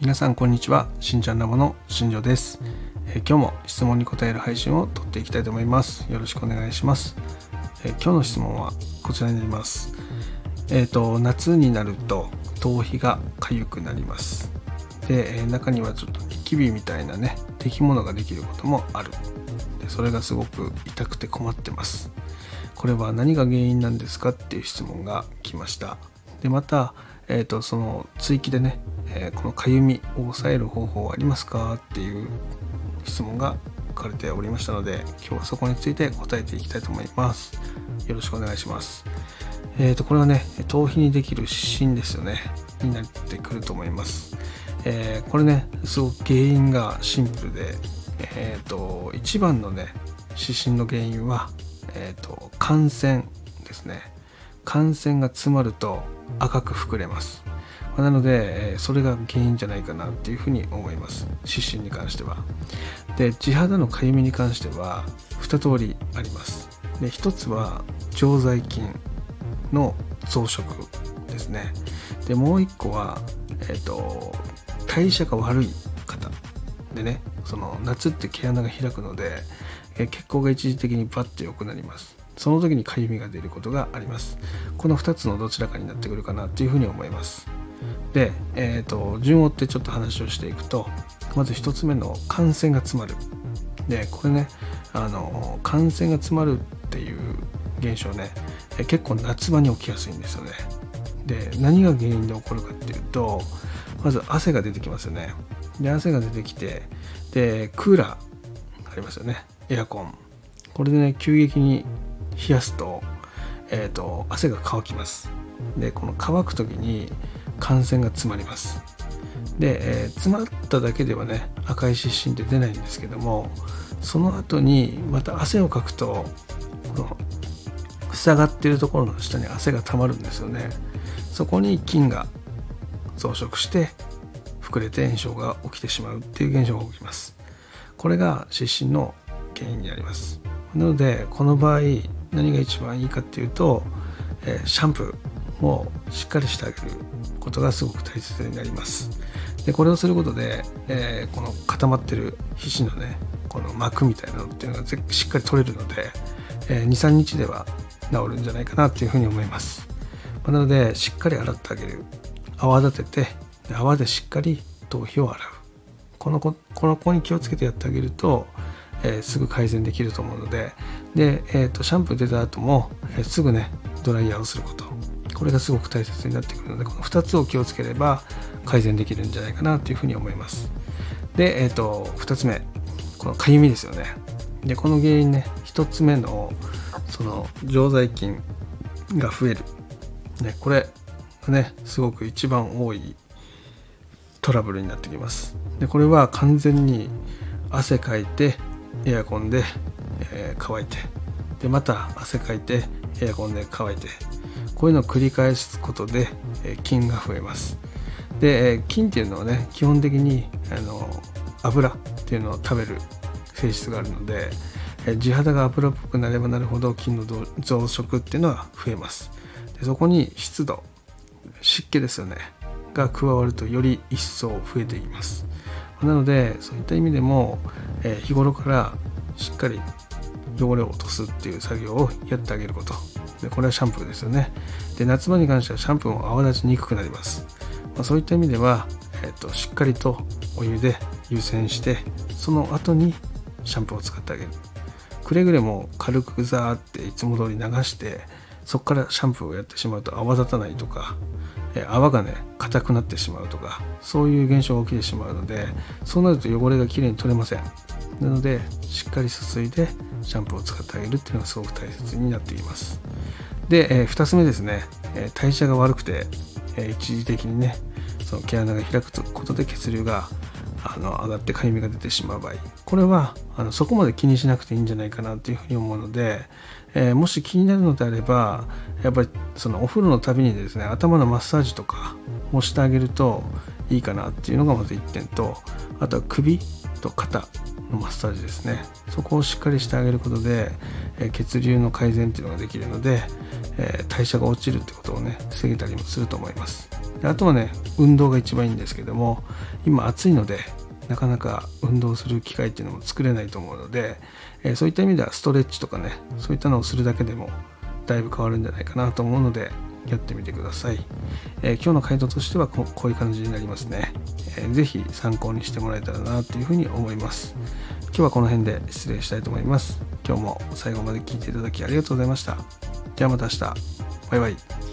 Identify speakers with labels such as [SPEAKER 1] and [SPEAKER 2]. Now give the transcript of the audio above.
[SPEAKER 1] 皆さんこんにちは。しんちゃんラボの新庄です、えー、今日も質問に答える配信を撮っていきたいと思います。よろしくお願いします、えー、今日の質問はこちらになります。えっ、ー、と夏になると頭皮が痒くなります。で、え中にはちょっとニキビみたいなね出来物ができることもある。でそれがすごく痛くて困ってます。これは何が原因なんですかっていう質問が来ました。でまたえーと、その追記でね、えー、このかゆみを抑える方法はありますかっていう質問が書かれておりましたので今日はそこについて答えていきたいと思います。よろしくお願いします。えーとこれはね頭皮にできる湿疹ですよね。になってくると思います、えー、これねすごく原因がシンプルでえっ、と一番のね湿疹の原因はえっ、と感染ですね。感染が詰まると赤く膨れます。なのでそれが原因じゃないかなっていうふうに思います。湿疹に関しては。で地肌のかゆみに関しては2通りあります。で1つは常在菌の増殖ですね。でもう1個はえっ、ー、と代謝が悪い方。でねその夏って毛穴が開くのでえ血行が一時的にバッて良くなります。その時にかゆみが出ることがあります。この2つのどちらかになってくるかなというふうに思います。で、えーと、順を追ってちょっと話をしていくとまず1つ目の感染が詰まる。でこれねあの感染が詰まるっていう現象ね結構夏場に起きやすいんですよね。で何が原因で起こるかっていうとまず汗が出てきますよね。で汗が出てきてでクーラーありますよね。エアコン。これでね急激に冷やすと,、えーと、汗が乾きます。でこの乾く時に汗腺が詰まります。で、えー、詰まっただけではね赤い湿疹って出ないんですけどもその後にまた汗をかくとこの塞がってるところの下に汗が溜まるんですよね。そこに菌が増殖して膨れて炎症が起きてしまうっていう現象が起きます。これが湿疹の原因になります。なのでこの場合何が一番いいかっていうと、えー、シャンプー。をしっかりしてあげることがすごく大切になります。でこれをすることで、えー、この固まってる皮脂のねこの膜みたいなのっていうのがしっかり取れるので、えー、23日では治るんじゃないかなっていうふうに思います。なのでしっかり洗ってあげる。泡立てて泡でしっかり頭皮を洗う。この子この子に気をつけてやってあげるとえー、すぐ改善できると思うのでで、えーと、シャンプー出た後も、えー、すぐねドライヤーをすること。これがすごく大切になってくるのでこの2つを気をつければ改善できるんじゃないかなというふうに思います。で、えーと、2つ目。このかゆみですよね。でこの原因ね。1つ目のその常在菌が増える、ね、これねすごく一番多いトラブルになってきます。でこれは完全に汗かいてエアコンで、えー、乾いて。でまた汗かいてエアコンで乾いて。こういうのを繰り返すことで、え、菌が増えます。で、えー、菌っていうのはね基本的にあの油っていうのを食べる性質があるので、え地肌が油っぽくなればなるほど菌の増殖っていうのは増えます。でそこに湿度湿気ですよねが加わるとより一層増えています。なのでそういった意味でも、えー、日頃からしっかり汚れを落とすっていう作業をやってあげること。でこれはシャンプーですよね。で夏場に関してはシャンプーも泡立ちにくくなります、まあ、そういった意味では、えーと、しっかりとお湯で湯煎してその後にシャンプーを使ってあげる。くれぐれも軽くザーっていつも通り流してそこからシャンプーをやってしまうと泡立たないとかえ泡がね硬くなってしまうとかそういう現象が起きてしまうのでそうなると汚れがきれいに取れません。なのでしっかりすすいでシャンプーを使ってあげるっていうのがすごく大切になっています。で、えー、2つ目ですね、え代謝が悪くて、え一時的にねその毛穴が開くことで血流があの上がってかゆみが出てしまう場合。これはあのそこまで気にしなくていいんじゃないかなというふうに思うので、えー、もし気になるのであればやっぱりそのお風呂のたびにですね頭のマッサージとかをしてあげるといいかなっていうのがまず1点とあとは首と肩のマッサージですね。そこをしっかりしてあげることで、え血流の改善っていうのができるので、え代謝が落ちるってことをね防げたりもすると思います。であとはね運動が一番いいんですけども今暑いのでなかなか運動する機会っていうのも作れないと思うので、えそういった意味ではストレッチとかねそういったのをするだけでもだいぶ変わるんじゃないかなと思うのでやってみてください、えー、今日の回答としてはこういう感じになりますね、えー、ぜひ参考にしてもらえたらなというふうに思います。今日はこの辺で失礼したいと思います。今日も最後まで聞いていただきありがとうございました。ではまた明日。バイバイ。